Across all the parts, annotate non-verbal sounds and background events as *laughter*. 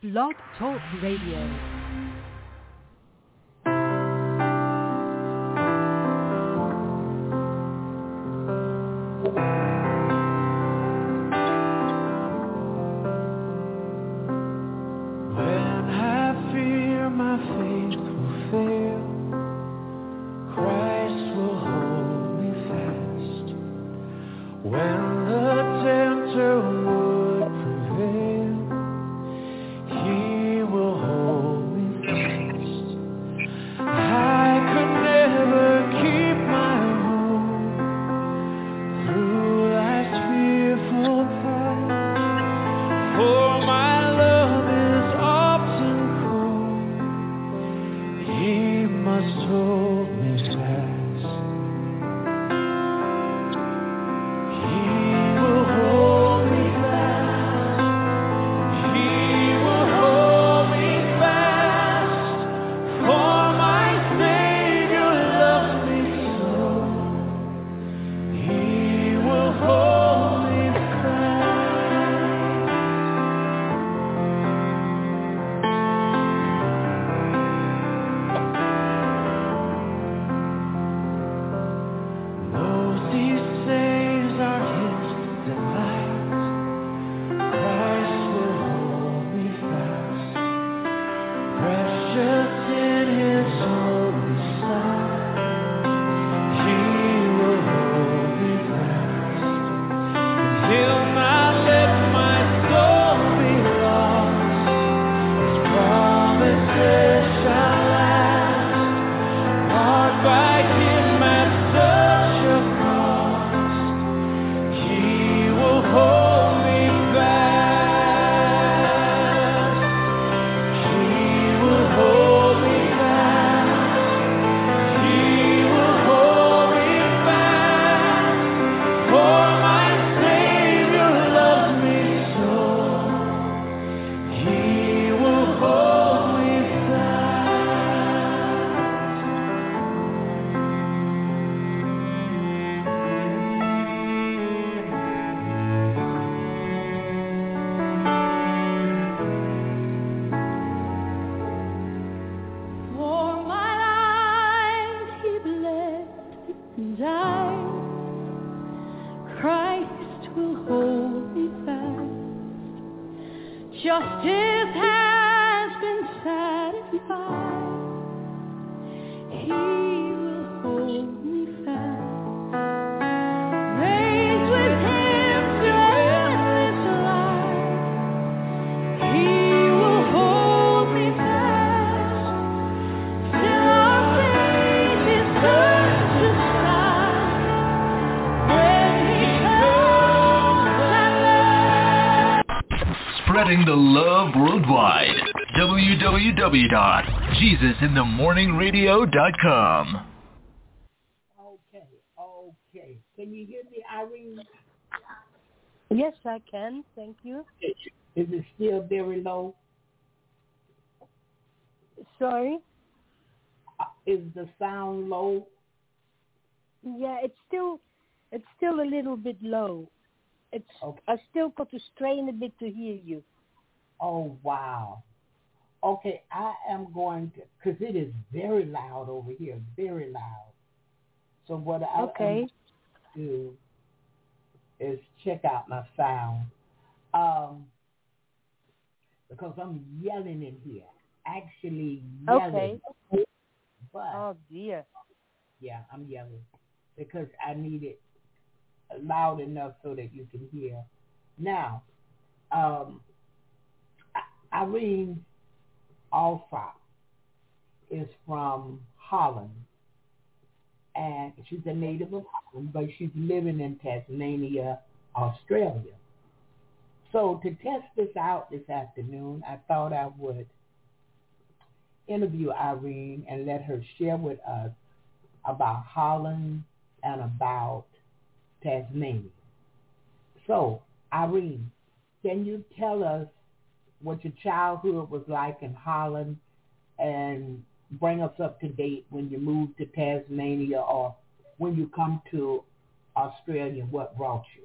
Blog Talk Radio. Spreading the love worldwide. www.jesusinthemorningradio.com. Okay, okay. Can you hear me, Irene? Yes, I can. Thank you. Is it still very low? Sorry. Uh, Is the sound low? Yeah, it's still it's still a little bit low. It's Okay. I still got to strain a bit to hear you. Oh, wow. Okay, I am going to, because it is very loud over here, very loud. So what I Okay. do is check out my sound. Um, because I'm yelling in here, actually yelling. Okay. But Oh dear. Yeah, I'm yelling because I need it loud enough so that you can hear. Now, um, Irene Alsop is from Holland, and she's a native of Holland, but she's living in Tasmania, Australia. So to test this out this afternoon, I thought I would interview Irene and let her share with us about Holland and about Tasmania. So, Irene, can you tell us what your childhood was like in Holland and bring us up to date when you moved to Tasmania or when you come to Australia, what brought you?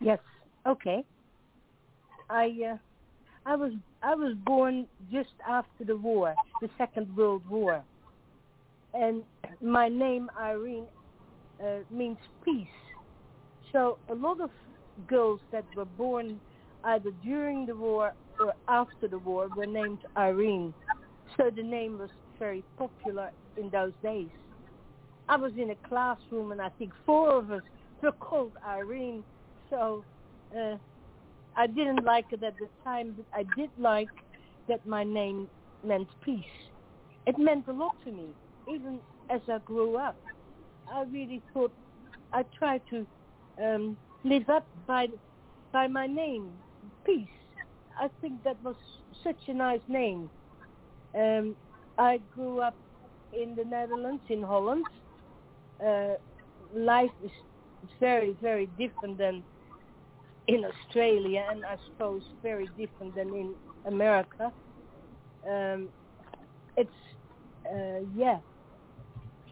Yes. Okay. I uh, I was I was born just after the war, the Second World War, and my name Irene uh, means peace. So a lot of girls that were born either during the war or after the war were named Irene. So the name was very popular in those days. I was in a classroom and I think four of us were called Irene. So uh, I didn't like it at the time, but I did like that my name meant peace. It meant a lot to me, even as I grew up. I really thought I tried to um, live up by by my name, peace. I think that was such a nice name. Um, I grew up in the Netherlands, in Holland. Uh, life is very, very different than in Australia, and I suppose very different than in America. Um, it's uh, yeah,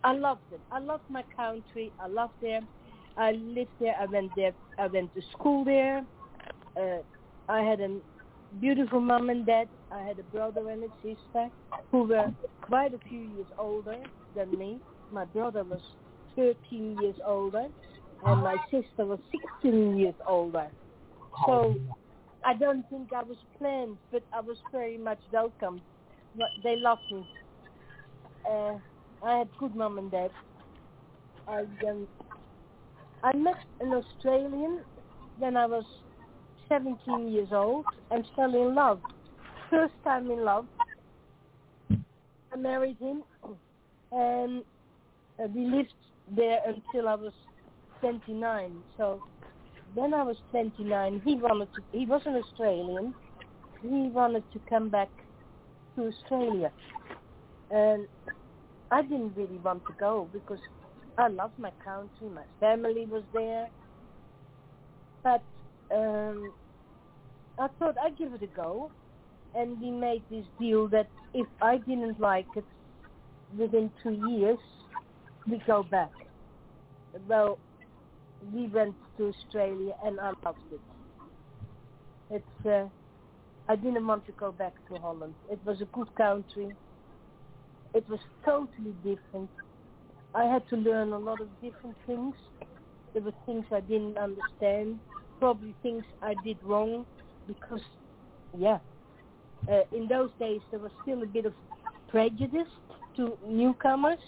I loved it. I loved my country. I loved there. I lived there. I went there. I went to school there. Uh, I had a beautiful mom and dad. I had a brother and a sister who were quite a few years older than me. My brother was 13 years older, and my sister was 16 years older. So I don't think I was planned, but I was very much welcomed. They loved me. Uh, I had good mom and dad. I um, I met an Australian when I was 17 years old and fell in love. First time in love. I married him and uh, we lived there until I was 29. So when I was 29, he wanted to, he was an Australian. He wanted to come back to Australia. And I didn't really want to go because I love my country. My family was there. But um, I thought I'd give it a go. And we made this deal that if I didn't like it within two years, we go back. Well, we went to Australia and I loved it. It's uh, I didn't want to go back to Holland. It was a good country. It was totally different. I had to learn a lot of different things. There were things I didn't understand, probably things I did wrong because, yeah, uh, in those days there was still a bit of prejudice to newcomers.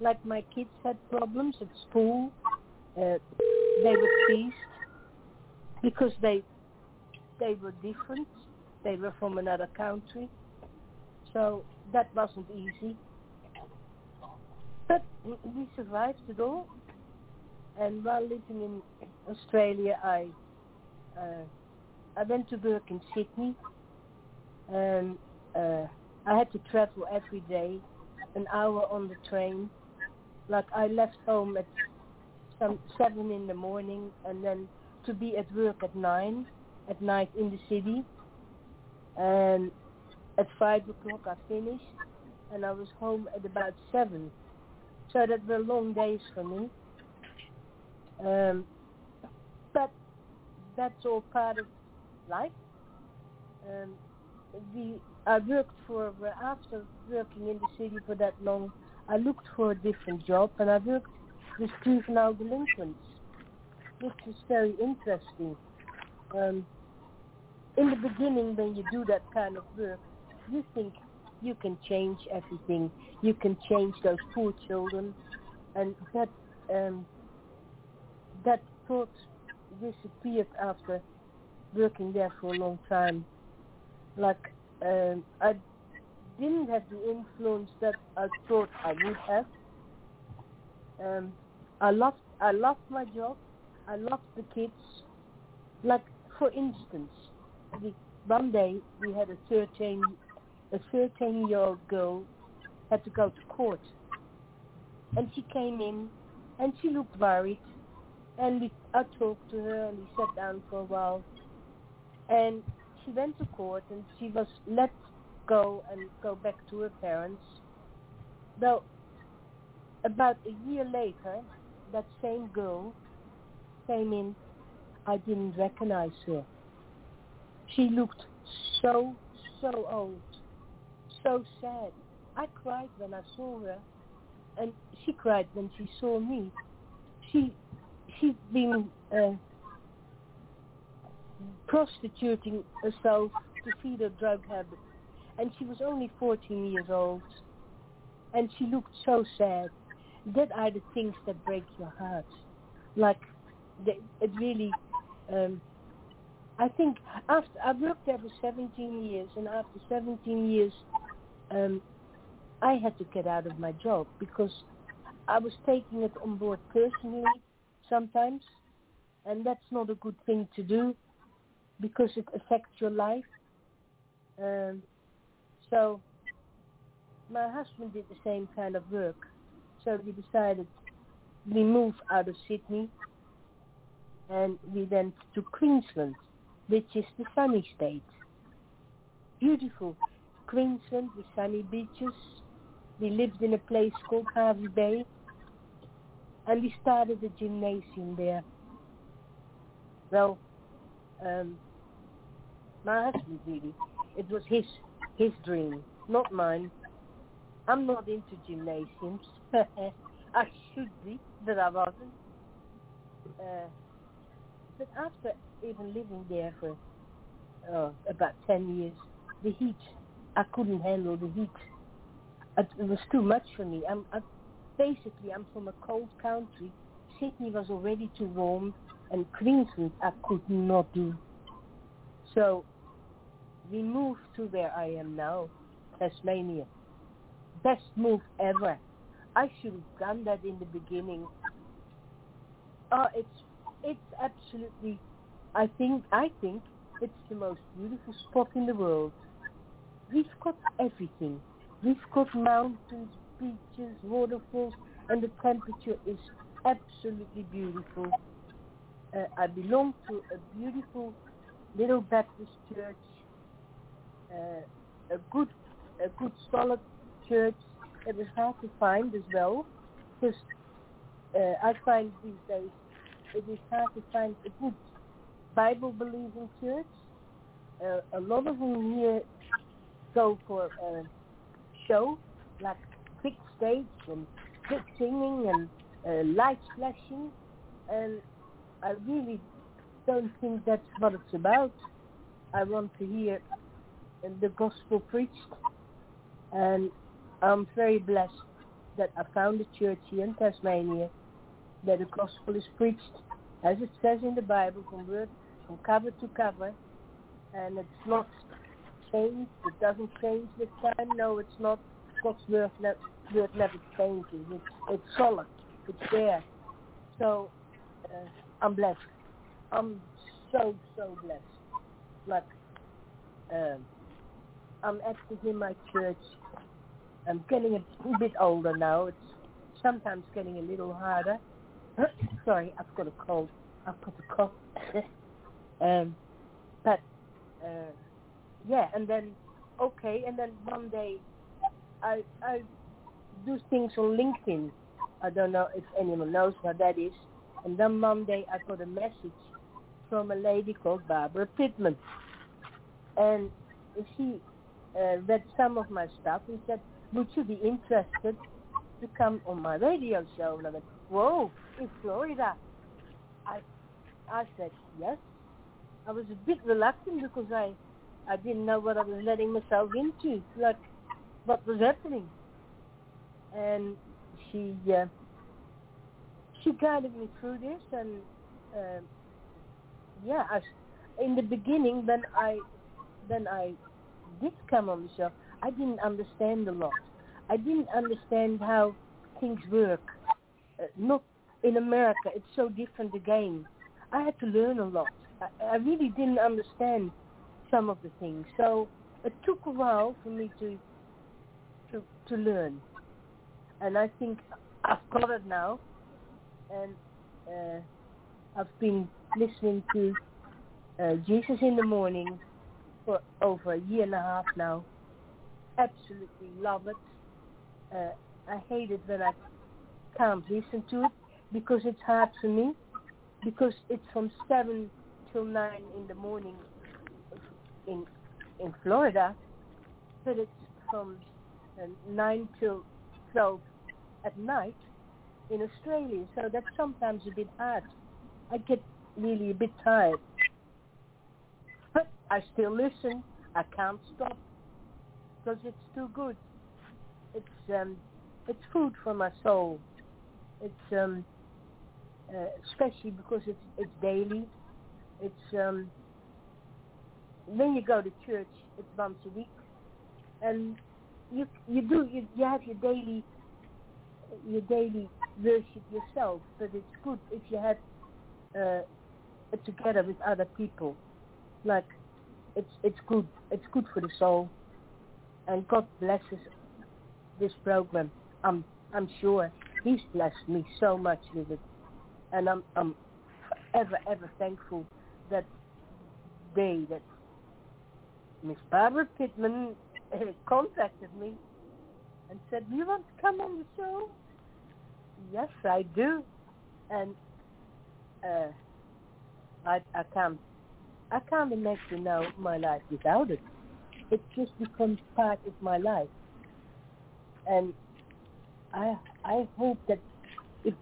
Like my kids had problems at school. Uh, they were teased because they they were different. They were from another country. So that wasn't easy. But we survived it all. And while living in Australia, I uh, I went to work in Sydney, and uh, I had to travel every day, an hour on the train. Like I left home at some seven in the morning, and then to be at work at nine at night in the city. And at five o'clock I finished, and I was home at about seven. So that were long days for me. Um, but that's all part of life. Um, the I worked for after working in the city for that long. I looked for a different job, and I worked with juvenile delinquents, which is very interesting. Um, in the beginning, when you do that kind of work, you think you can change everything. You can change those poor children, and that um, that thought disappeared after working there for a long time. Like um, I didn't have the influence that I thought I would have. Um, I loved I loved my job. I loved the kids. Like for instance, one day we had a 13 a 13 year old girl had to go to court. And she came in and she looked worried. And we, I talked to her and we sat down for a while. And she went to court and she was let go and go back to her parents. Well, about a year later, that same girl came in. I didn't recognize her. She looked so, so old, so sad. I cried when I saw her, and she cried when she saw me. She, she'd been uh, prostituting herself to feed her drug habit, and she was only 14 years old, and she looked so sad. That are the things that break your heart. Like, they, it really um, I think after I worked there for 17 years, and after 17 years, um, I had to get out of my job because I was taking it on board personally sometimes, and that's not a good thing to do because it affects your life. Um, so my husband did the same kind of work, so we decided we move out of Sydney and we went to Queensland which is the sunny state. Beautiful. Queensland with sunny beaches. We lived in a place called Hervey Bay. And we started a gymnasium there. Well, um, my husband really, it was his his dream, not mine. I'm not into gymnasiums. *laughs* I should be, but I wasn't. Uh, but after even living there for uh, about 10 years, the heat, I couldn't handle the heat. It, it was too much for me. I'm, I, basically, I'm from a cold country. Sydney was already too warm, and Queensland I could not do. So we moved to where I am now, Tasmania. Best move ever. I should have done that in the beginning. Oh, it's it's absolutely I think I think it's the most beautiful spot in the world. We've got everything. We've got mountains, beaches, waterfalls, and the temperature is absolutely beautiful. Uh, I belong to a beautiful little Baptist church, uh, a good, a good solid church. It was hard to find as well, because uh, I find these days it is hard to find a good Bible-believing church. Uh, a lot of them here go for a show, like stage and singing and uh, lights flashing, and I really don't think that's what it's about. I want to hear the gospel preached, and I'm very blessed that I found a church here in Tasmania that the gospel is preached as it says in the Bible from word from cover to cover and it's not changed. It doesn't change with time. No, it's not. God's word, word never changes. It's, it's solid. It's there. So uh, I'm blessed. I'm so, so blessed. Like, um, I'm active in my church. I'm getting a bit older now. It's sometimes getting a little harder. *coughs* Sorry, I've got a cold. I've got a cough. *laughs* um, but uh, yeah, and then okay, and then one day I I do things on LinkedIn. I don't know if anyone knows what that is. And then one day I got a message from a lady called Barbara Pittman, and she uh, read some of my stuff and said, "Would you be interested to come on my radio show?" And I went, "Whoa, in Florida." I I said yes. I was a bit reluctant because I I didn't know what I was letting myself into, like what was happening. And she uh, she guided me through this, and uh, yeah, I, in the beginning when I when I did come on the show, I didn't understand a lot. I didn't understand how things work. Uh, not in America, it's so different again. I had to learn a lot. I, I really didn't understand some of the things, so it took a while for me to to to learn. And I think I've got it now, and uh, I've been listening to uh, Jesus in the morning for over a year and a half now. Absolutely love it. Uh, I hate it when I can't listen to it because it's hard for me because it's from seven till nine in the morning in in Florida, but it's from uh, 9 till 12 at night in Australia, so that's sometimes a bit hard. I get really a bit tired. But I still listen. I can't stop because it's too good. It's um, it's food for my soul. It's um, uh, especially because it's it's daily. It's um, when you go to church, it's once a week, and you you do you, you have your daily your daily worship yourself, but it's good if you have uh, it together with other people. Like it's it's good it's good for the soul, and God blesses this program. I'm I'm sure He's blessed me so much with it, and I'm I'm ever ever thankful that day that Miss Barbara Pittman contacted me and said, Do "You want to come on the show?" Yes, I do, and uh, I I can't I can't imagine now my life without it. It just becomes part of my life, and I I hope that if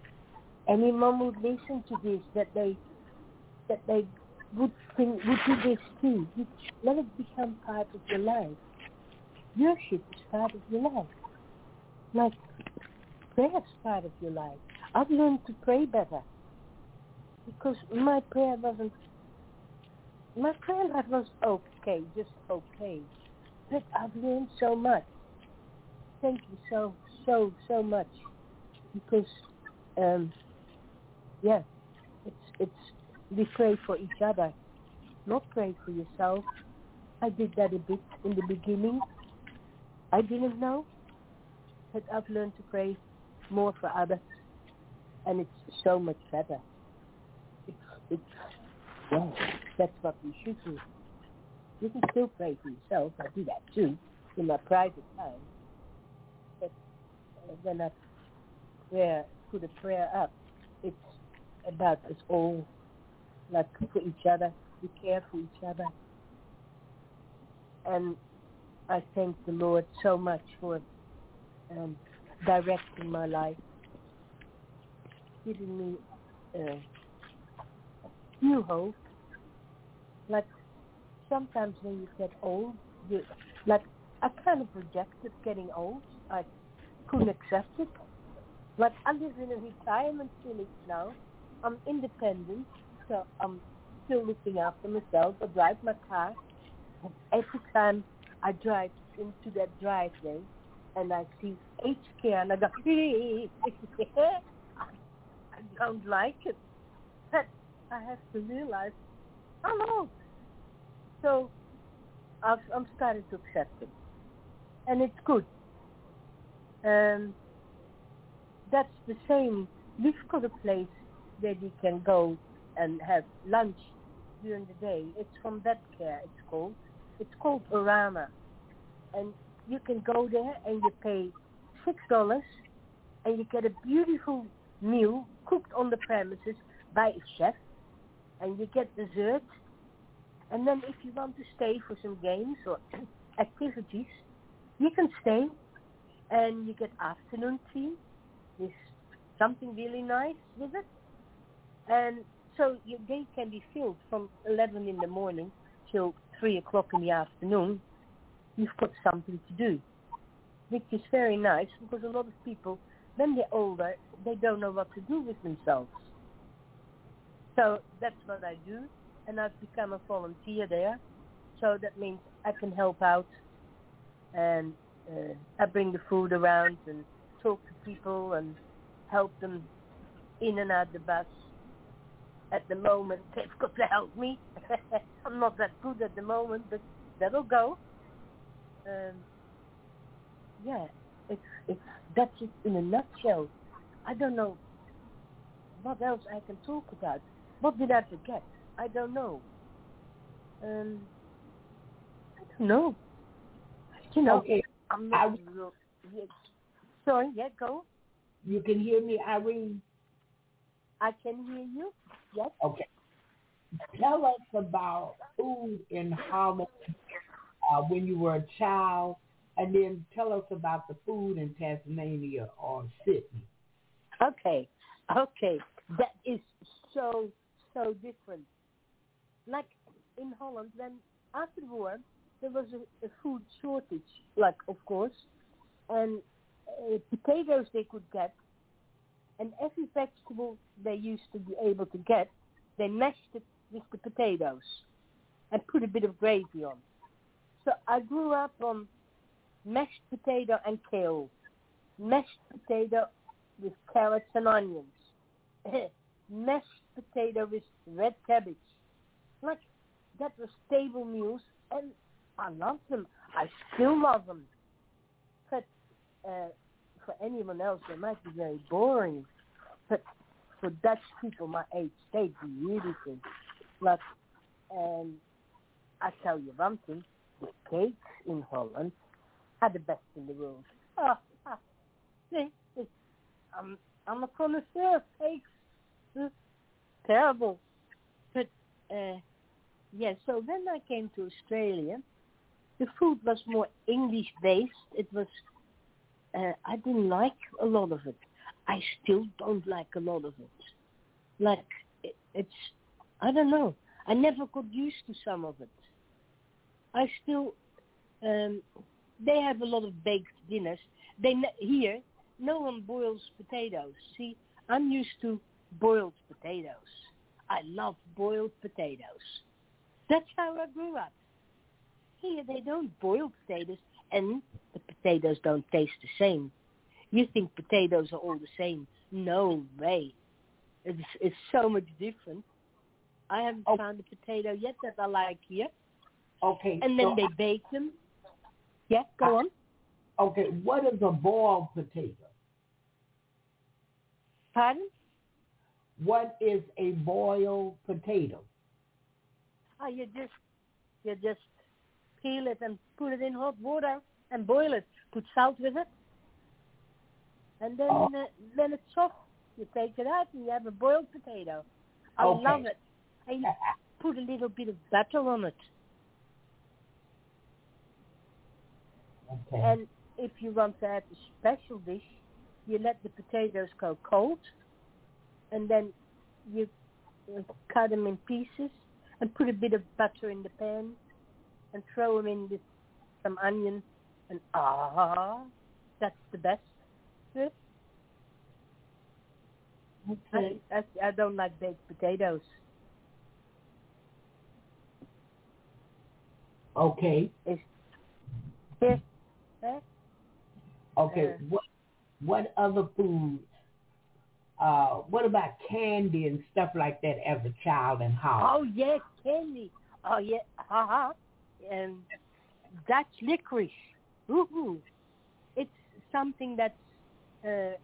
anyone would listen to this, that they that they would think would do this too. Let it become part of your life. Is part of your life. Like is part of your life. I've learned to pray better because my prayer wasn't my prayer life was okay, just okay. But I've learned so much. Thank you so so so much because um yeah it's it's we pray for each other not pray for yourself i did that a bit in the beginning i didn't know but i've learned to pray more for others and it's so much better. It's it's well that's what we should do. You can still pray for yourself. I do that too in my private time. But uh, when I prayer, put a prayer up, it's about us all, like for each other, we care for each other. And I thank the Lord so much for um, directing my life, giving me uh, new hope. Like sometimes when you get old, you like I kind of rejected getting old. I couldn't accept it. But I live in a retirement village now. I'm independent, so I'm still looking after myself. I drive my car. Every time I drive into that driveway and I see HK and I go, *laughs* I don't like it. But I have to realize I'm old. So I've, I'm starting to accept it. And it's good um, that's the same. We've got a place where we can go and have lunch during the day. It's from that care. It's called. It's called Orama, and you can go there and you pay six dollars, and you get a beautiful meal cooked on the premises by a chef, and you get dessert. And then if you want to stay for some games or *clears throat* activities, you can stay and you get afternoon tea with something really nice with it. And so your day can be filled from 11 in the morning till 3 o'clock in the afternoon. You've got something to do, which is very nice because a lot of people, when they're older, they don't know what to do with themselves. So that's what I do, and I've become a volunteer there. So that means I can help out and uh, I bring the food around and talk to people and help them in and out the bus. At the moment, they've got to help me. *laughs* I'm not that good at the moment, but that'll go. Um, yeah, it's it's that's it in a nutshell. I don't know what else I can talk about. What did I forget? I don't know. Um, I don't know. You know, okay. I'm not real. Yeah. Sorry, yeah, go. You can hear me, Irene? I can hear you. Yes. Okay. Tell us about food in harmony uh, when you were a child, and then tell us about the food in Tasmania or Sydney. Okay, okay, that is so so different. Like in Holland, then after the war, there was a, a food shortage, like of course, and uh, potatoes they could get, and every vegetable they used to be able to get, they mashed it with the potatoes and put a bit of gravy on. So I grew up on mashed potato and kale, mashed potato with carrots and onions, *laughs* mashed potato with red cabbage. Like that was table meals, and I love them. I still love them. But uh, for anyone else, they might be very boring. But for Dutch people my age, they beautiful. Like, and I tell you one thing, the cakes in Holland are the best in the world. Oh. See, I'm, I'm a connoisseur of cakes. Terrible. But, uh, yeah, so then I came to Australia. The food was more English based. It was, uh, I didn't like a lot of it. I still don't like a lot of it. Like, it, it's, I don't know. I never got used to some of it. I still, um, they have a lot of baked dinners. They here, no one boils potatoes. See, I'm used to boiled potatoes. I love boiled potatoes. That's how I grew up. Here they don't boil potatoes and the potatoes don't taste the same. You think potatoes are all the same. No way. It's, it's so much different. I haven't oh. found a potato yet that I like here. Okay. And then so they I, bake them. Yeah, go I, on. Okay, what is a boiled potato? Pardon? What is a boiled potato? Oh, you just you just peel it and put it in hot water and boil it. Put salt with it, and then oh. uh, then it's soft. You take it out and you have a boiled potato. I okay. love it. And *laughs* you put a little bit of butter on it. Okay. And if you want to add a special dish, you let the potatoes go cold, and then you cut them in pieces and put a bit of butter in the pan and throw them in with some onion and ah, that's the best. Okay. I, I, I don't like baked potatoes. Okay. It's, yeah. Okay. Uh, what what other foods? Uh, what about candy and stuff like that as a child and how? Oh yeah, candy. Oh yeah, haha. And Dutch licorice. Woohoo! It's something that's uh,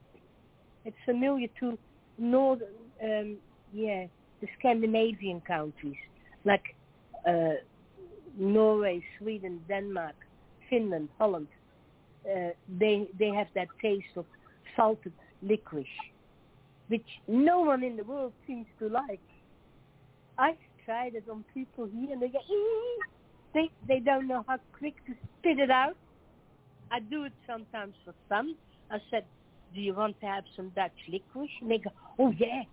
it's familiar to northern, um, yeah, the Scandinavian countries like uh, Norway, Sweden, Denmark, Finland, Holland uh, they they have that taste of salted licorice, which no one in the world seems to like. I've tried it on people here, and they go, they they don't know how quick to spit it out. I do it sometimes for fun. I said, "Do you want to have some Dutch licorice?" And they go, "Oh yeah,"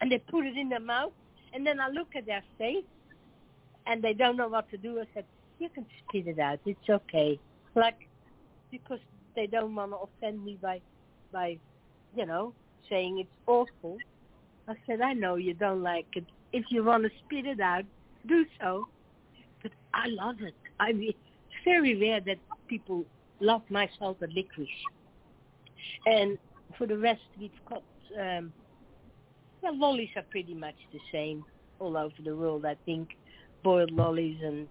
and they put it in their mouth, and then I look at their face, and they don't know what to do. I said, "You can spit it out. It's okay." Like because they don't want to offend me by, by, you know, saying it's awful. I said, I know you don't like it. If you want to spit it out, do so. But I love it. I mean, it's very rare that people love my salted licorice. And for the rest, we've got, um, well, lollies are pretty much the same all over the world, I think. Boiled lollies and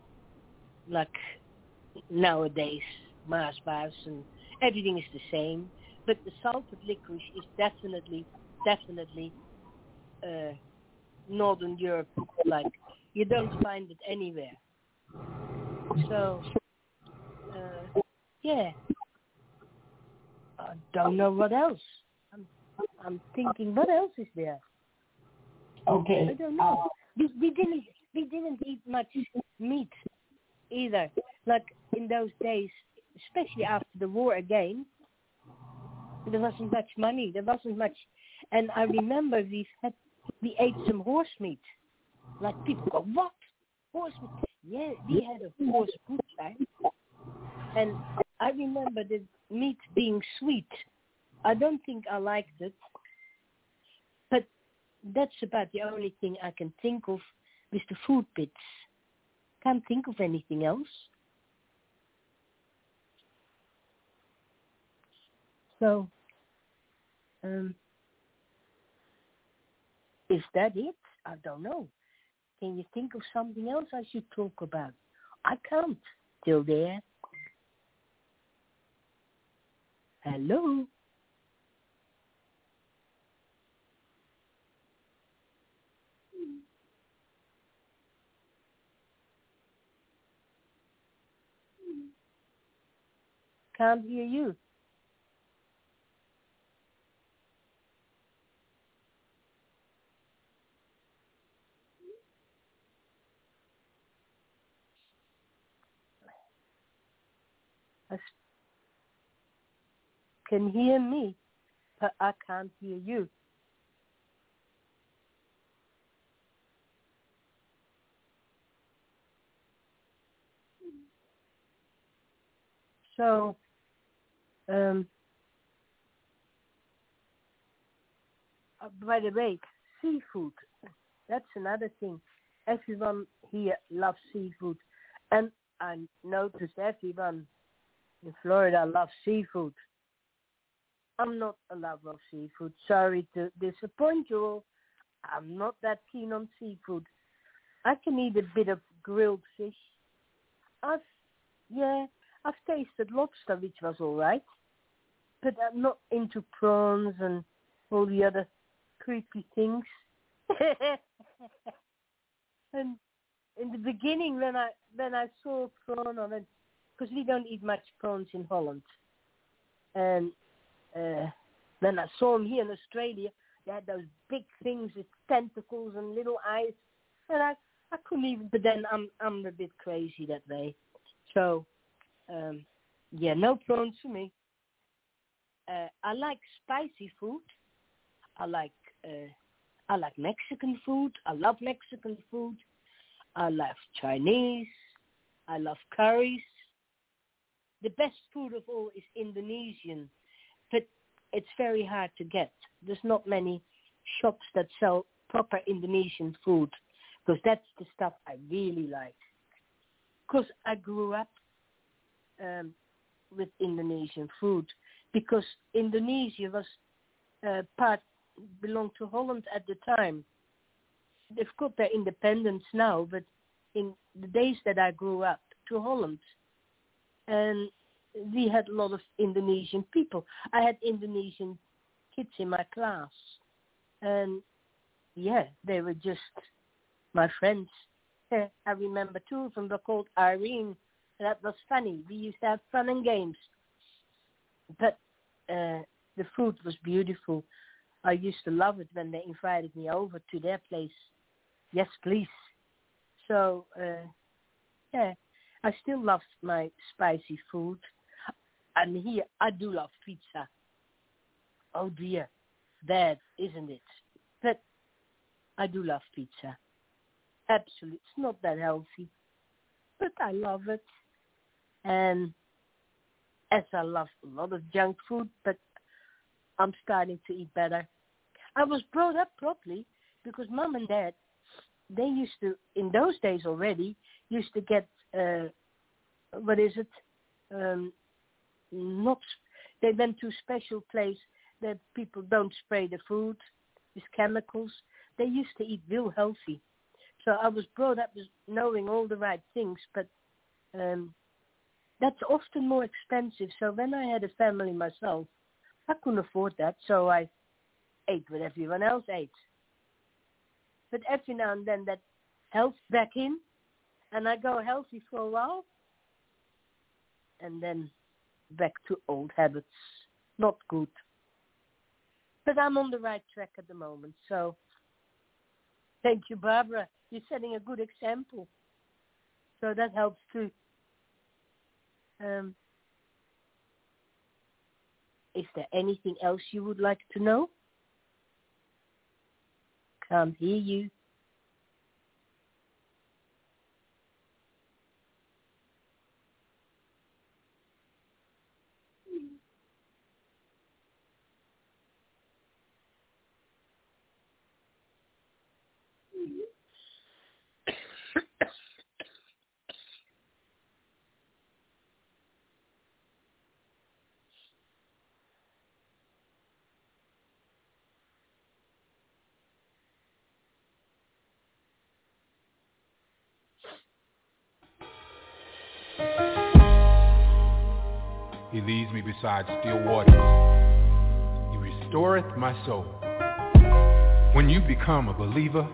like nowadays Mars bars and everything is the same. But the salted licorice is definitely, definitely uh, Northern Europe like. You don't find it anywhere. So, uh, yeah. I don't know what else. I'm, I'm thinking, what else is there? Okay. I don't know. We, we didn't we didn't eat much meat either. like in those days, especially after the war again, there wasn't much money. There wasn't much, and I remember we had we ate some horse meat. Like people go, what horse meat? Yeah, we had a horse time, and I remember the meat being sweet. I don't think I liked it, but that's about the only thing I can think of with the food bits. Can't think of anything else. So, um, is that it? I don't know. Can you think of something else I should talk about? I can't. Till there. Hello? Can't hear you. I s- can hear me, but I can't hear you. So, um, uh, by the way, seafood, that's another thing. Everyone here loves seafood. And I noticed everyone in Florida loves seafood. I'm not a lover of seafood. Sorry to disappoint you all. I'm not that keen on seafood. I can eat a bit of grilled fish. I've, yeah, I've tasted lobster, which was all right, but I'm not into prawns and all the other creepy things. *laughs* and in the beginning, when I when I saw prawn on it, because we don't eat much prawns in Holland, and uh, when I saw them here in Australia, they had those big things with tentacles and little eyes, and I I couldn't even. But then I'm I'm a bit crazy that way, so um, yeah, no prawns for me. Uh, I like spicy food. I like uh, I like Mexican food. I love Mexican food. I love Chinese. I love curries. The best food of all is Indonesian, it's very hard to get. There's not many shops that sell proper Indonesian food because that's the stuff I really like. Because I grew up um, with Indonesian food because Indonesia was uh, part belonged to Holland at the time. They've got their independence now, but in the days that I grew up, to Holland, and we had a lot of Indonesian people. I had Indonesian kids in my class, and yeah, they were just my friends. I remember two of them were called Irene. That was funny. We used to have fun and games, but uh, the food was beautiful. I used to love it when they invited me over to their place. Yes, please. So, uh, yeah, I still love my spicy food. And here, I do love pizza. Oh dear, bad, isn't it? But I do love pizza. Absolutely. It's not that healthy, but I love it. And as I love a lot of junk food, but I'm starting to eat better. I was brought up properly because mom and dad, they used to, in those days already, used to get, uh, what is it? Um, not, they went to a special place that people don't spray the food with chemicals. They used to eat real healthy. So I was brought up with knowing all the right things, but um, that's often more expensive. So when I had a family myself, I couldn't afford that, so I ate what everyone else ate. But every now and then that health back in, and I go healthy for a while, and then back to old habits. Not good. But I'm on the right track at the moment, so thank you, Barbara. You're setting a good example. So that helps too. Um, is there anything else you would like to know? Can't hear you. Leads me beside still waters. He restoreth my soul. When you become a believer,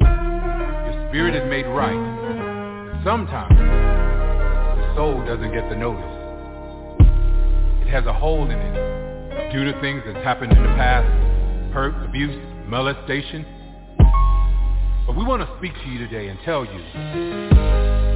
your spirit is made right. Sometimes the soul doesn't get the notice. It has a hole in it due to things that's happened in the past, hurt, abuse, molestation. But we want to speak to you today and tell you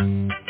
Hurt Trust in the